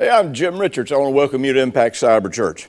Hey, I'm Jim Richards. I want to welcome you to Impact Cyber Church.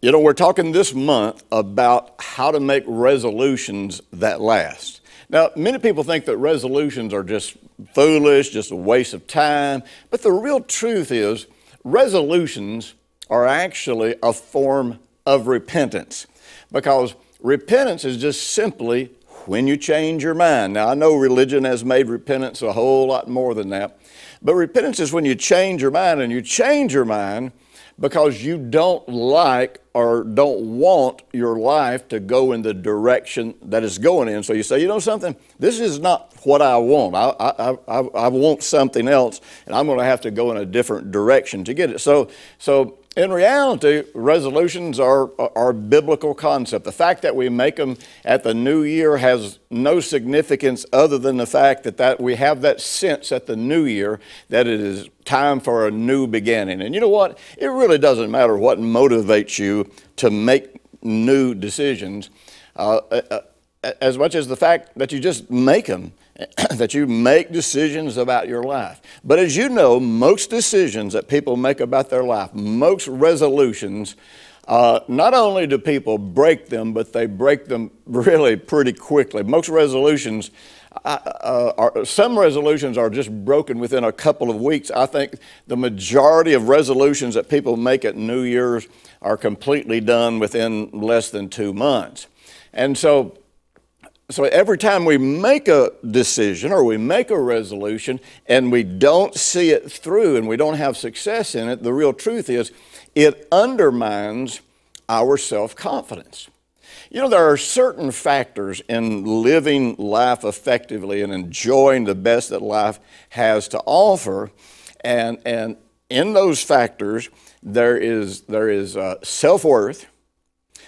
You know, we're talking this month about how to make resolutions that last. Now, many people think that resolutions are just foolish, just a waste of time, but the real truth is resolutions are actually a form of repentance because repentance is just simply when you change your mind. Now, I know religion has made repentance a whole lot more than that, but repentance is when you change your mind, and you change your mind because you don't like or don't want your life to go in the direction that it's going in. So you say, you know something, this is not what I want. I, I, I, I want something else, and I'm going to have to go in a different direction to get it. So, so in reality, resolutions are, are a biblical concept. The fact that we make them at the new year has no significance other than the fact that, that we have that sense at the new year that it is time for a new beginning. And you know what? It really doesn't matter what motivates you to make new decisions uh, uh, uh as much as the fact that you just make them. that you make decisions about your life. But as you know, most decisions that people make about their life, most resolutions, uh, not only do people break them, but they break them really pretty quickly. Most resolutions, uh, are, some resolutions are just broken within a couple of weeks. I think the majority of resolutions that people make at New Year's are completely done within less than two months. And so, so every time we make a decision or we make a resolution and we don't see it through and we don't have success in it, the real truth is it undermines our self confidence. You know, there are certain factors in living life effectively and enjoying the best that life has to offer. And, and in those factors, there is, there is uh, self worth,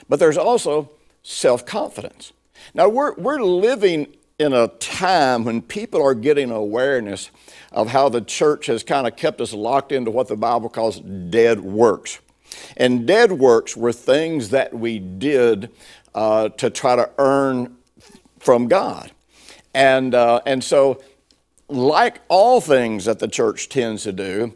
but there's also self confidence. Now, we're, we're living in a time when people are getting awareness of how the church has kind of kept us locked into what the Bible calls dead works. And dead works were things that we did uh, to try to earn from God. And, uh, and so, like all things that the church tends to do,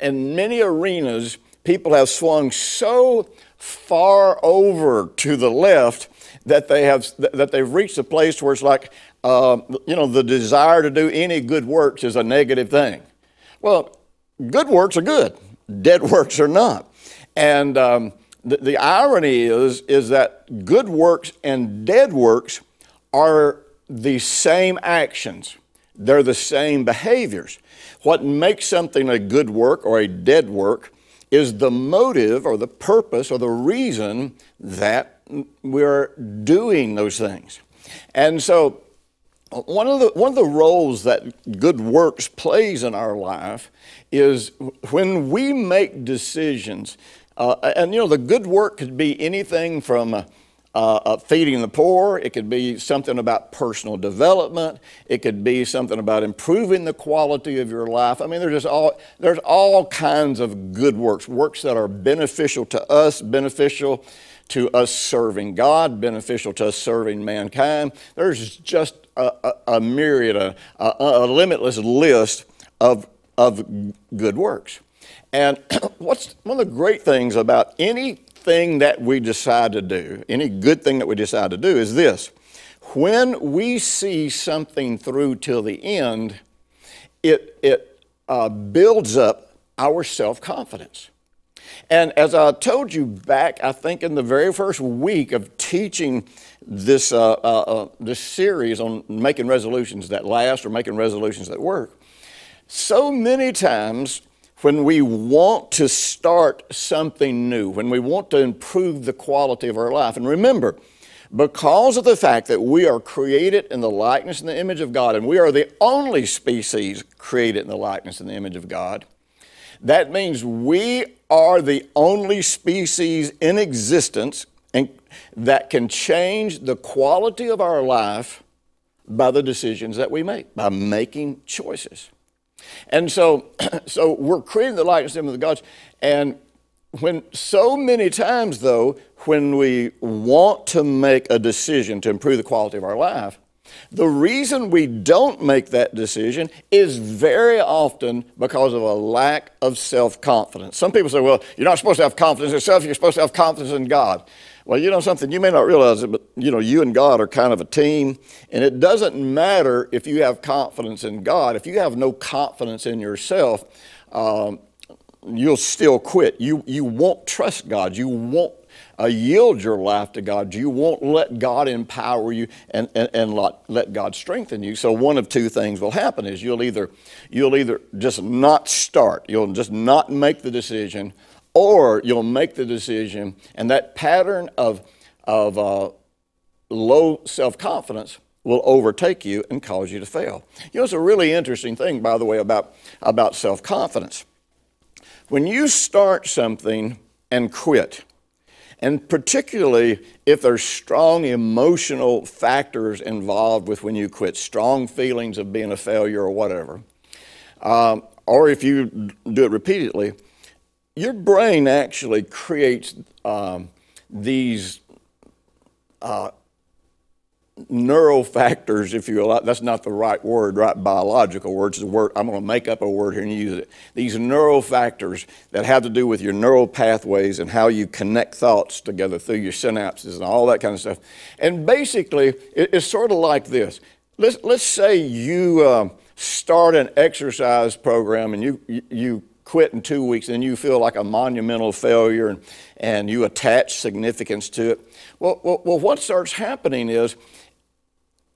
in many arenas, people have swung so far over to the left that they have that they've reached a place where it's like uh, you know the desire to do any good works is a negative thing. Well, good works are good. Dead works are not. And um, the, the irony is is that good works and dead works are the same actions. They're the same behaviors. What makes something a good work or a dead work is the motive or the purpose or the reason that we're doing those things. And so, one of the one of the roles that good works plays in our life is when we make decisions. Uh, and you know, the good work could be anything from. Uh, uh, feeding the poor. It could be something about personal development. It could be something about improving the quality of your life. I mean, there's just all there's all kinds of good works, works that are beneficial to us, beneficial to us serving God, beneficial to us serving mankind. There's just a, a, a myriad, a, a, limitless list of, of good works. And what's one of the great things about anything that we decide to do, any good thing that we decide to do, is this. When we see something through till the end, it, it uh, builds up our self confidence. And as I told you back, I think in the very first week of teaching this, uh, uh, uh, this series on making resolutions that last or making resolutions that work, so many times when we want to start something new, when we want to improve the quality of our life, and remember, because of the fact that we are created in the likeness and the image of God, and we are the only species created in the likeness and the image of God, that means we are the only species in existence and that can change the quality of our life by the decisions that we make, by making choices. And so, so we're creating the likeness of the gods. And when so many times, though, when we want to make a decision to improve the quality of our life, the reason we don't make that decision is very often because of a lack of self confidence. Some people say, well, you're not supposed to have confidence in yourself, you're supposed to have confidence in God. Well, you know something, you may not realize it, but you know, you and God are kind of a team, and it doesn't matter if you have confidence in God. If you have no confidence in yourself, um, you'll still quit. You, you won't trust God. You won't uh, yield your life to God. You won't let God empower you and, and, and let, let God strengthen you. So one of two things will happen is you'll either, you'll either just not start, you'll just not make the decision, or you'll make the decision, and that pattern of, of uh, low self confidence will overtake you and cause you to fail. You know, it's a really interesting thing, by the way, about, about self confidence. When you start something and quit, and particularly if there's strong emotional factors involved with when you quit, strong feelings of being a failure or whatever, um, or if you do it repeatedly, your brain actually creates um, these uh, neural factors, if you will. That's not the right word, right biological word. It's a word. I'm going to make up a word here and use it. These neural factors that have to do with your neural pathways and how you connect thoughts together through your synapses and all that kind of stuff. And basically, it's sort of like this. Let's let's say you uh, start an exercise program and you you quit in two weeks and you feel like a monumental failure and, and you attach significance to it. Well, well, well, what starts happening is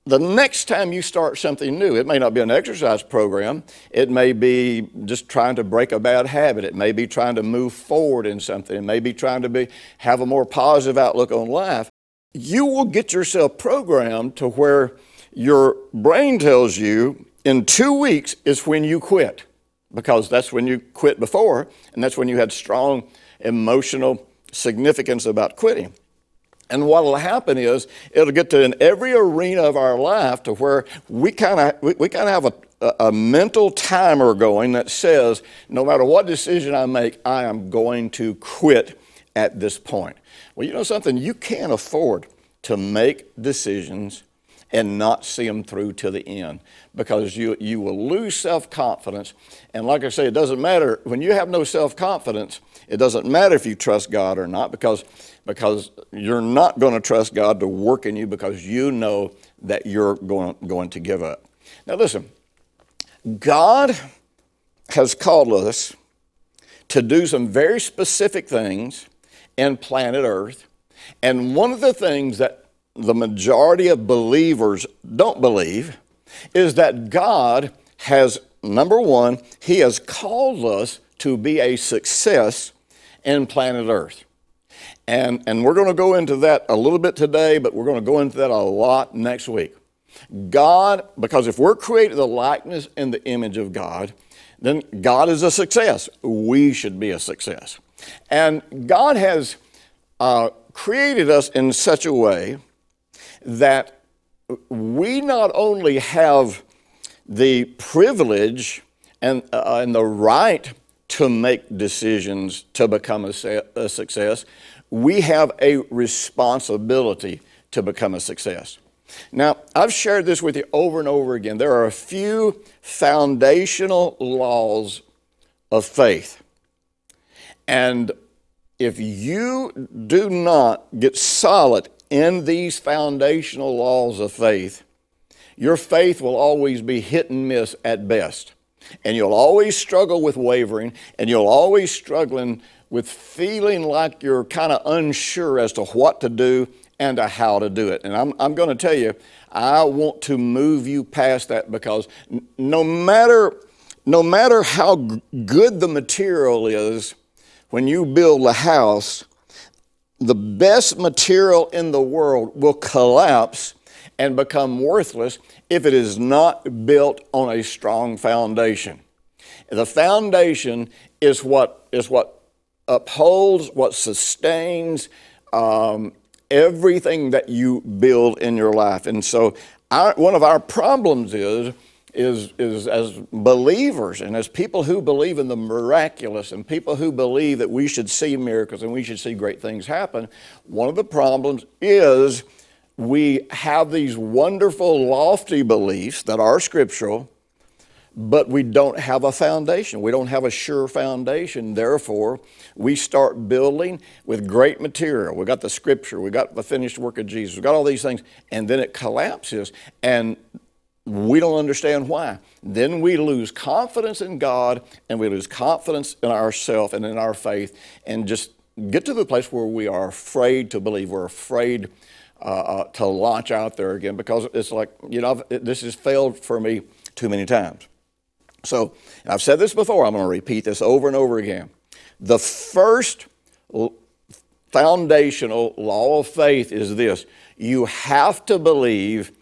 the next time you start something new, it may not be an exercise program, it may be just trying to break a bad habit, it may be trying to move forward in something, it may be trying to be, have a more positive outlook on life. You will get yourself programmed to where your brain tells you in two weeks is when you quit, because that's when you quit before, and that's when you had strong emotional significance about quitting. And what will happen is it'll get to in every arena of our life to where we kind of we, we kind of have a, a, mental timer going that says no matter what decision I make, I am going to quit at this point. Well, you know something, you can't afford to make decisions and not see them through to the end because you, you will lose self confidence. And like I say, it doesn't matter when you have no self confidence, it doesn't matter if you trust God or not because because you're not going to trust God to work in you because you know that you're going, going to give up. Now, listen, God has called us to do some very specific things in planet Earth. And one of the things that the majority of believers don't believe is that God has, number one, He has called us to be a success in planet Earth. And, and we're going to go into that a little bit today, but we're going to go into that a lot next week. God, because if we're created the likeness and the image of God, then God is a success. We should be a success. And God has uh, created us in such a way that we not only have the privilege and, uh, and the right to make decisions to become a, a success, we have a responsibility to become a success. Now, I've shared this with you over and over again. There are a few foundational laws of faith. And if you do not get solid in these foundational laws of faith, your faith will always be hit and miss at best. And you'll always struggle with wavering, and you'll always struggling with feeling like you're kind of unsure as to what to do and to how to do it. And I'm, I'm going to tell you, I want to move you past that because no matter, no matter how good the material is, when you build a house, the best material in the world will collapse and become worthless if it is not built on a strong foundation. The foundation is what, is what upholds, what sustains um, everything that you build in your life. And so, our, one of our problems is, is, is as believers and as people who believe in the miraculous and people who believe that we should see miracles and we should see great things happen, one of the problems is we have these wonderful, lofty beliefs that are scriptural, but we don't have a foundation. We don't have a sure foundation. Therefore, we start building with great material. We got the scripture, we got the finished work of Jesus, we got all these things, and then it collapses, and we don't understand why. Then we lose confidence in God, and we lose confidence in ourselves and in our faith, and just get to the place where we are afraid to believe. We're afraid uh, uh, to launch out there again because it's like, you know, this has failed for me too many times. So I've said this before, I'm going to repeat this over and over again. The first foundational law of faith is this you have to believe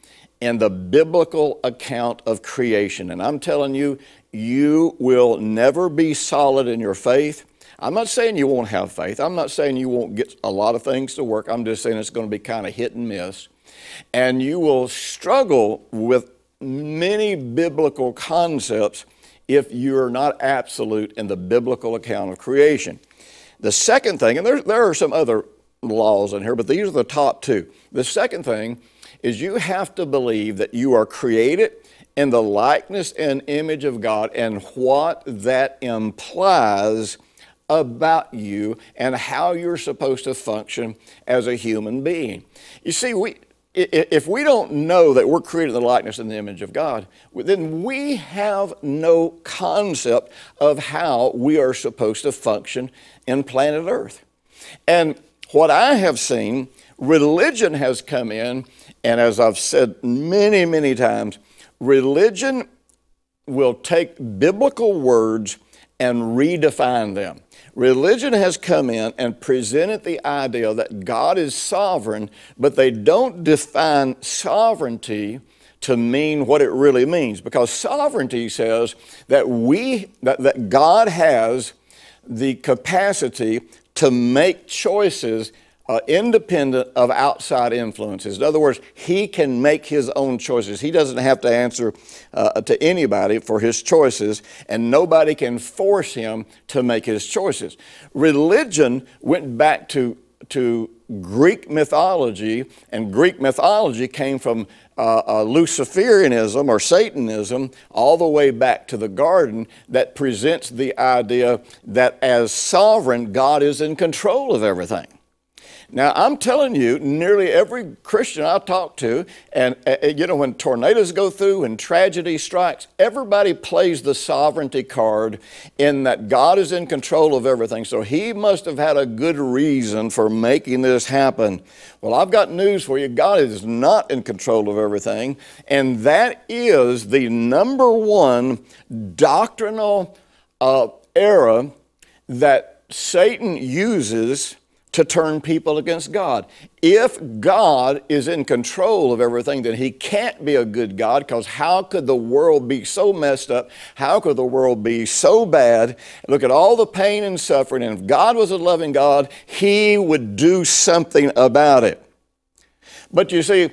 in the biblical account of creation. And I'm telling you, you will never be solid in your faith. I'm not saying you won't have faith. I'm not saying you won't get a lot of things to work. I'm just saying it's going to be kind of hit and miss. And you will struggle with many biblical concepts if you're not absolute in the biblical account of creation. The second thing, and there, there are some other laws in here, but these are the top two. The second thing is you have to believe that you are created in the likeness and image of God and what that implies about you and how you're supposed to function as a human being. You see, we, if we don't know that we're created in the likeness and the image of God, then we have no concept of how we are supposed to function in planet Earth. And what I have seen, religion has come in, and as I've said many, many times, religion will take biblical words and redefine them. Religion has come in and presented the idea that God is sovereign, but they don't define sovereignty to mean what it really means. Because sovereignty says that we that, that God has the capacity to make choices uh, independent of outside influences. In other words, he can make his own choices. He doesn't have to answer uh, to anybody for his choices, and nobody can force him to make his choices. Religion went back to, to Greek mythology, and Greek mythology came from uh, uh, Luciferianism or Satanism all the way back to the garden that presents the idea that as sovereign, God is in control of everything. Now, I'm telling you, nearly every Christian I talk to, and uh, uh, you know, when tornadoes go through and tragedy strikes, everybody plays the sovereignty card in that God is in control of everything. So he must have had a good reason for making this happen. Well, I've got news for you God is not in control of everything, and that is the number one doctrinal uh, error that Satan uses to turn people against God. If God is in control of everything, then He can't be a good God because how could the world be so messed up? How could the world be so bad? Look at all the pain and suffering. And if God was a loving God, He would do something about it. But you see,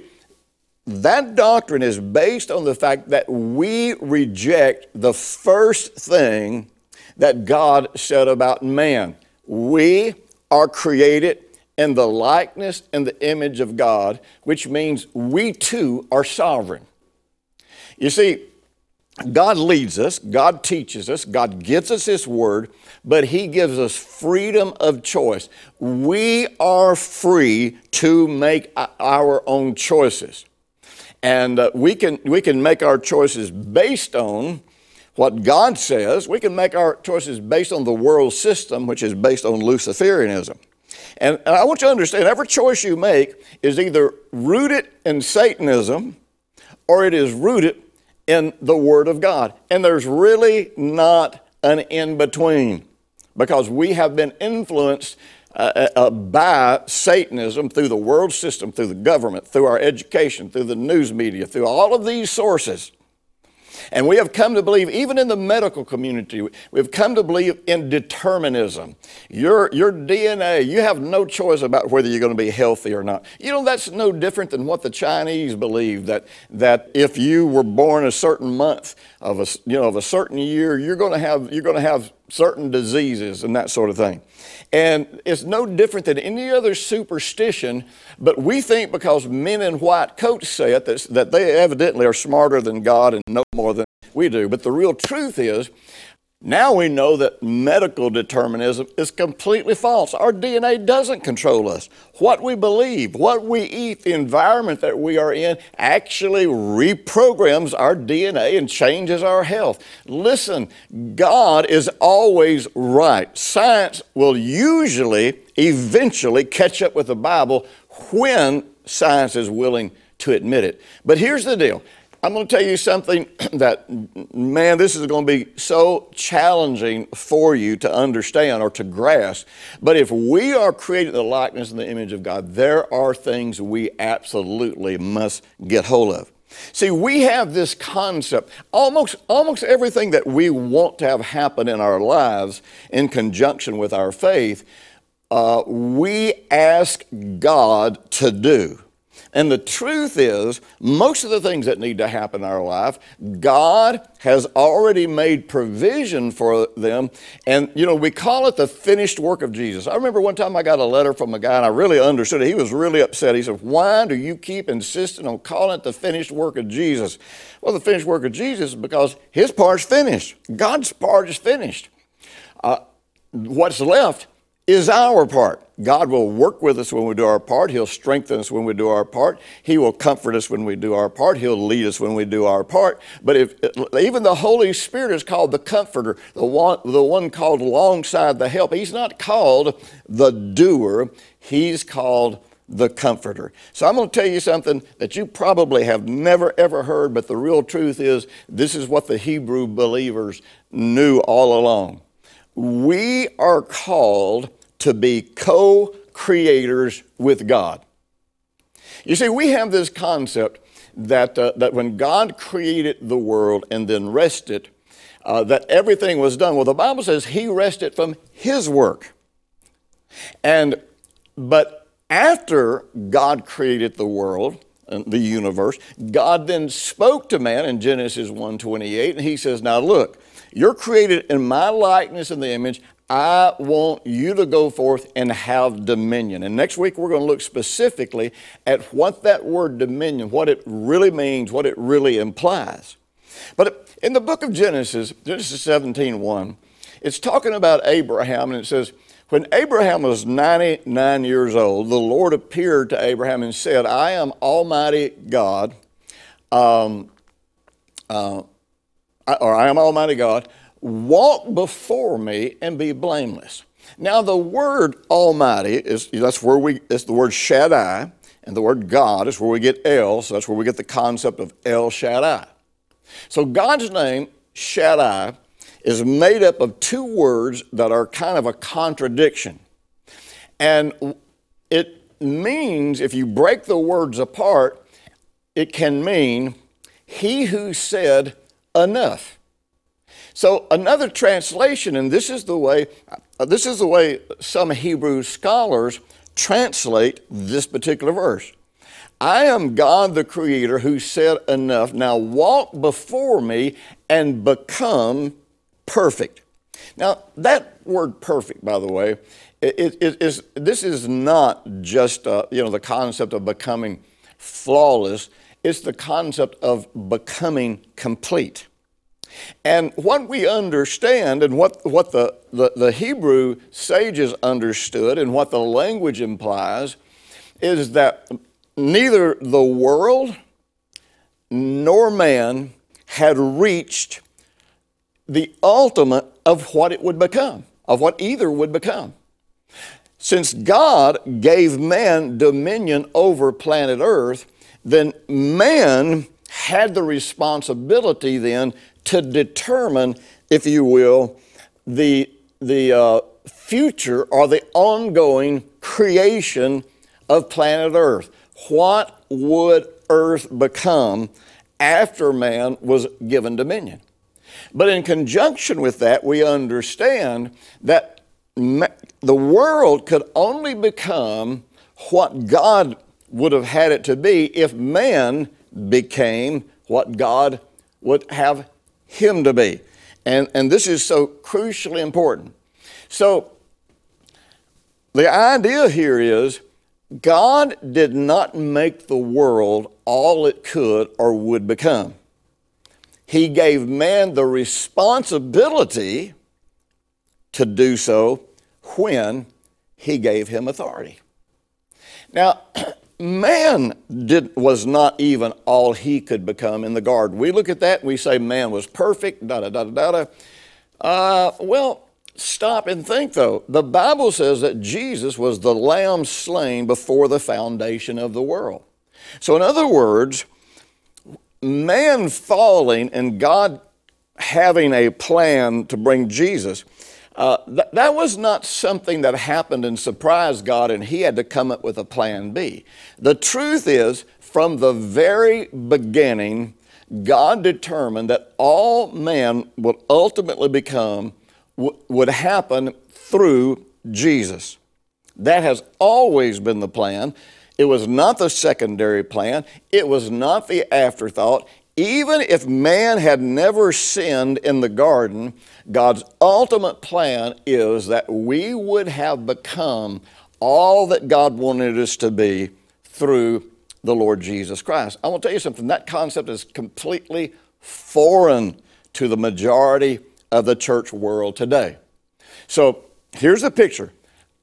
that doctrine is based on the fact that we reject the first thing that God said about man. We are created in the likeness and the image of God, which means we too are sovereign. You see, God leads us, God teaches us, God gives us His Word, but He gives us freedom of choice. We are free to make our own choices. And uh, we, can, we can make our choices based on what God says, we can make our choices based on the world system, which is based on Luciferianism. And, and I want you to understand every choice you make is either rooted in Satanism or it is rooted in the Word of God. And there's really not an in between because we have been influenced uh, uh, by Satanism through the world system, through the government, through our education, through the news media, through all of these sources. And we have come to believe, even in the medical community, we've come to believe in determinism. Your, your DNA, you have no choice about whether you're going to be healthy or not. You know, that's no different than what the Chinese believe that, that if you were born a certain month of a, you know, of a certain year, you're going to have, you're going to have certain diseases and that sort of thing. And it's no different than any other superstition, but we think because men in white coats say it, that, they evidently are smarter than God and know more than we do. But the real truth is, now we know that medical determinism is completely false. Our DNA doesn't control us. What we believe, what we eat, the environment that we are in actually reprograms our DNA and changes our health. Listen, God is always right. Science will usually, eventually catch up with the Bible when science is willing to admit it. But here's the deal I'm going to tell you something that, man, this is going to be so challenging for you to understand or to grasp. But if we are created in the likeness and the image of God, there are things we absolutely must get hold of. See, we have this concept. Almost, almost everything that we want to have happen in our lives in conjunction with our faith, uh, we ask God to do. And the truth is, most of the things that need to happen in our life, God has already made provision for them. And, you know, we call it the finished work of Jesus. I remember one time I got a letter from a guy and I really understood it. He was really upset. He said, Why do you keep insisting on calling it the finished work of Jesus? Well, the finished work of Jesus is because his part's finished, God's part is finished. Uh, what's left is our part. God will work with us when we do our part. He'll strengthen us when we do our part. He will comfort us when we do our part. He'll lead us when we do our part. But if even the Holy Spirit is called the comforter, the one, the one called alongside the help, he's not called the doer, he's called the comforter. So I'm going to tell you something that you probably have never ever heard, but the real truth is this is what the Hebrew believers knew all along we are called to be co creators with God. You see, we have this concept that, uh, that when God created the world and then rested, uh, that everything was done. Well, the Bible says He rested from His work. And, but after God created the world, and the universe, God then spoke to man in Genesis 1:28, and He says, "Now look, you're created in my likeness and the image. I want you to go forth and have dominion. And next week we're going to look specifically at what that word dominion, what it really means, what it really implies. But in the book of Genesis, Genesis 17 1, it's talking about Abraham, and it says, When Abraham was 99 years old, the Lord appeared to Abraham and said, I am Almighty God. Um, uh, or I am Almighty God, walk before me and be blameless. Now, the word Almighty is that's where we, it's the word Shaddai, and the word God is where we get El, so that's where we get the concept of El Shaddai. So, God's name, Shaddai, is made up of two words that are kind of a contradiction. And it means, if you break the words apart, it can mean, He who said, enough. So another translation, and this is the way uh, this is the way some Hebrew scholars translate this particular verse. I am God the Creator who said enough. Now walk before me and become perfect. Now that word perfect, by the way, it, it is this is not just uh, you know the concept of becoming flawless. It's the concept of becoming complete. And what we understand and what, what the, the, the, Hebrew sages understood and what the language implies is that neither the world nor man had reached the ultimate of what it would become, of what either would become. Since God gave man dominion over planet Earth, then man had the responsibility then to determine, if you will, the, the uh, future or the ongoing creation of planet Earth. What would Earth become after man was given dominion. But in conjunction with that, we understand that the world could only become what God would have had it to be if man became what God would have him to be. And, and this is so crucially important. So, the idea here is God did not make the world all it could or would become. He gave man the responsibility to do so when he gave him authority. Now, man did, was not even all he could become in the garden. We look at that and we say man was perfect, da da da da da. Uh, well, stop and think though. The Bible says that Jesus was the lamb slain before the foundation of the world. So, in other words, man falling and God having a plan to bring Jesus, uh, th- that was not something that happened and surprised God and he had to come up with a plan B. The truth is, from the very beginning, God determined that all man would ultimately become w- would happen through Jesus. That has always been the plan. It was not the secondary plan. It was not the afterthought. Even if man had never sinned in the garden, God's ultimate plan is that we would have become all that God wanted us to be through the Lord Jesus Christ. I want to tell you something that concept is completely foreign to the majority of the church world today. So here's the picture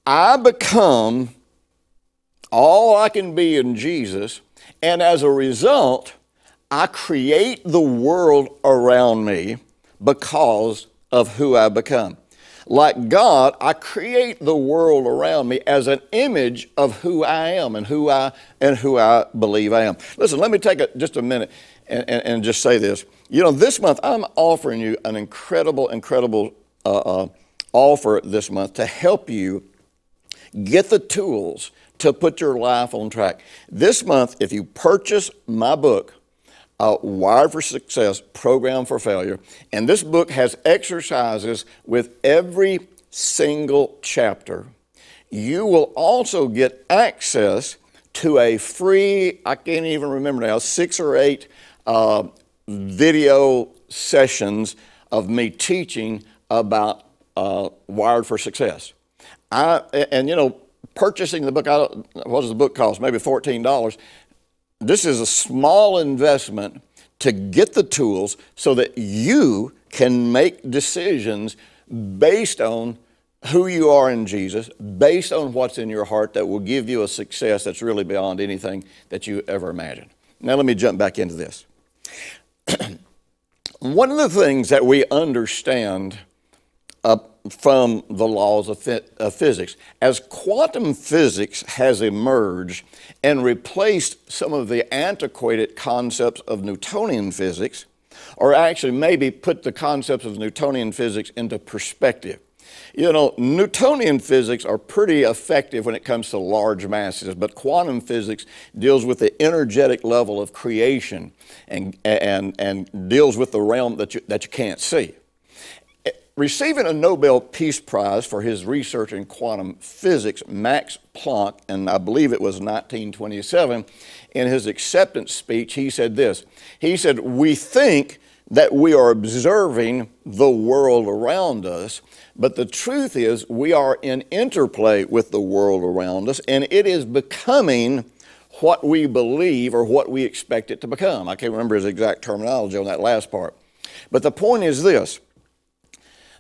I become all I can be in Jesus, and as a result, I create the world around me because of who I become. Like God, I create the world around me as an image of who I am and who I and who I believe I am. Listen, let me take a, just a minute and, and, and, just say this. You know, this month I'm offering you an incredible, incredible uh, uh, offer this month to help you get the tools to put your life on track. This month, if you purchase my book, uh, Wired for Success Program for Failure. And this book has exercises with every single chapter. You will also get access to a free, I can't even remember now, six or eight uh, video sessions of me teaching about uh, Wired for Success. I, and you know, purchasing the book, what does the book cost? Maybe $14 this is a small investment to get the tools so that you can make decisions based on who you are in Jesus, based on what's in your heart that will give you a success that's really beyond anything that you ever imagined. Now, let me jump back into this. One of the things that we understand uh, from the laws of, of physics. As quantum physics has emerged and replaced some of the antiquated concepts of Newtonian physics, or actually maybe put the concepts of Newtonian physics into perspective. You know, Newtonian physics are pretty effective when it comes to large masses, but quantum physics deals with the energetic level of creation and, and, and deals with the realm that you, that you can't see. Receiving a Nobel Peace Prize for his research in quantum physics, Max Planck, and I believe it was 1927, in his acceptance speech, he said this. He said, We think that we are observing the world around us, but the truth is we are in interplay with the world around us, and it is becoming what we believe or what we expect it to become. I can't remember his exact terminology on that last part. But the point is this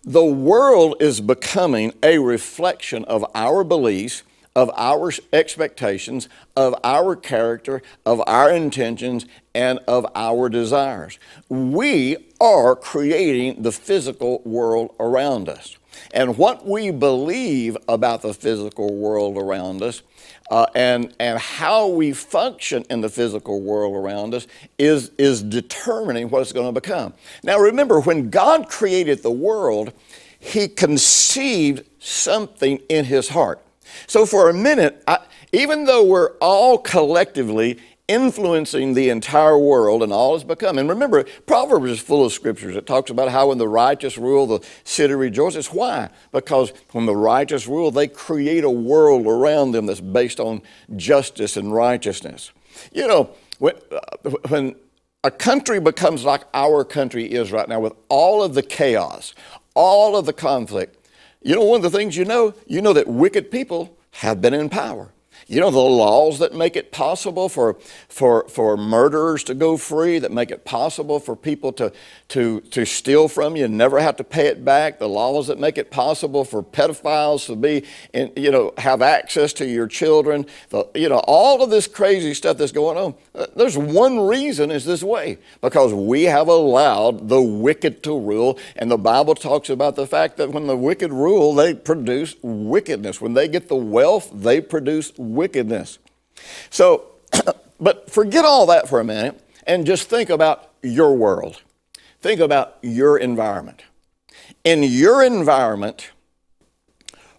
the world is becoming a reflection of our beliefs, of our expectations, of our character, of our intentions, and of our desires. We are creating the physical world around us. And what we believe about the physical world around us uh, and, and how we function in the physical world around us is, is determining what it's going to become. Now, remember, when God created the world, He conceived something in His heart. So, for a minute, I, even though we're all collectively influencing the entire world and all has become. And remember, Proverbs is full of scriptures. It talks about how when the righteous rule, the city rejoices. Why? Because when the righteous rule, they create a world around them that's based on justice and righteousness. You know, when, uh, when a country becomes like our country is right now with all of the chaos, all of the conflict, you know, one of the things you know, you know that wicked people have been in power. You know, the laws that make it possible for, for, for murderers to go free, that make it possible for people to, to, to steal from you and never have to pay it back, the laws that make it possible for pedophiles to be, in, you know, have access to your children, the, you know, all of this crazy stuff that's going on. Uh, there's one reason is this way, because we have allowed the wicked to rule, and the Bible talks about the fact that when the wicked rule, they produce wickedness. When they get the wealth, they produce wickedness. So, but forget all that for a minute and just think about your world. Think about your environment. In your environment,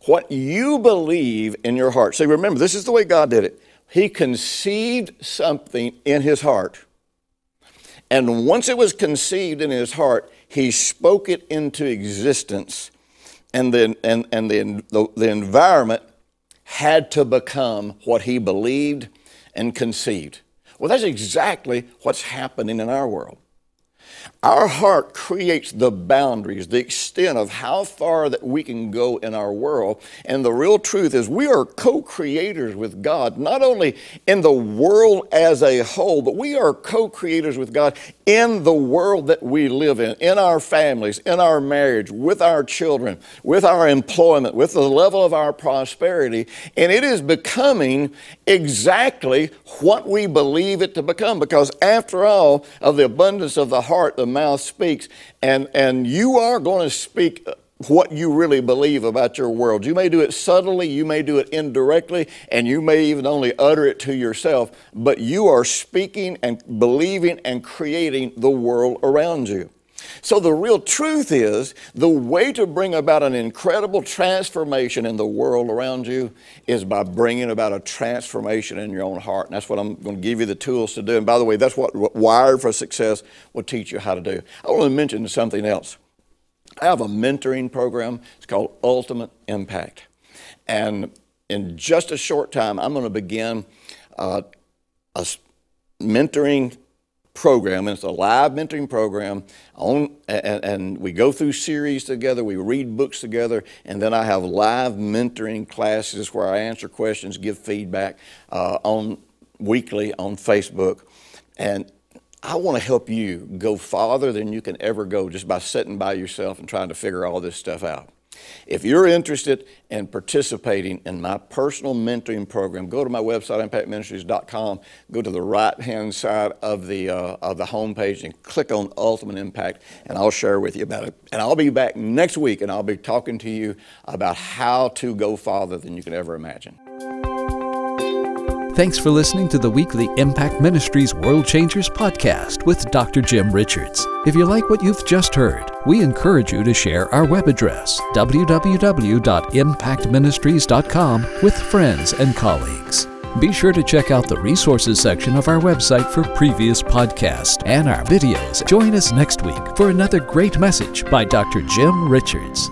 what you believe in your heart. See, remember, this is the way God did it. He conceived something in his heart. And once it was conceived in his heart, he spoke it into existence. And then and, and the, the, the environment had to become what he believed and conceived. Well, that's exactly what's happening in our world. Our heart creates the boundaries, the extent of how far that we can go in our world. And the real truth is we are co-creators with God, not only in the world as a whole, but we are co-creators with God in the world that we live in, in our families, in our marriage, with our children, with our employment, with the level of our prosperity. And it is becoming exactly what we believe it to become because after all, of the abundance of the heart, the mouth speaks, and, and you are going to speak what you really believe about your world. You may do it subtly, you may do it indirectly, and you may even only utter it to yourself, but you are speaking and believing and creating the world around you. So, the real truth is the way to bring about an incredible transformation in the world around you is by bringing about a transformation in your own heart. And that's what I'm going to give you the tools to do. And by the way, that's what, Wired for Success will teach you how to do. I want to mention something else. I have a mentoring program, it's called Ultimate Impact. And in just a short time, I'm going to begin uh, a mentoring program, and it's a live mentoring program. On, and, and, we go through series together, we read books together, and then I have live mentoring classes where I answer questions, give feedback uh, on weekly on Facebook. And I want to help you go farther than you can ever go just by sitting by yourself and trying to figure all this stuff out. If you're interested in participating in my personal mentoring program, go to my website, impactministries.com, go to the right hand side of the, uh, of the homepage and click on Ultimate Impact, and I'll share with you about it. And I'll be back next week and I'll be talking to you about how to go farther than you can ever imagine. Thanks for listening to the weekly Impact Ministries World Changers podcast with Dr. Jim Richards. If you like what you've just heard, we encourage you to share our web address, www.impactministries.com, with friends and colleagues. Be sure to check out the resources section of our website for previous podcasts and our videos. Join us next week for another great message by Dr. Jim Richards.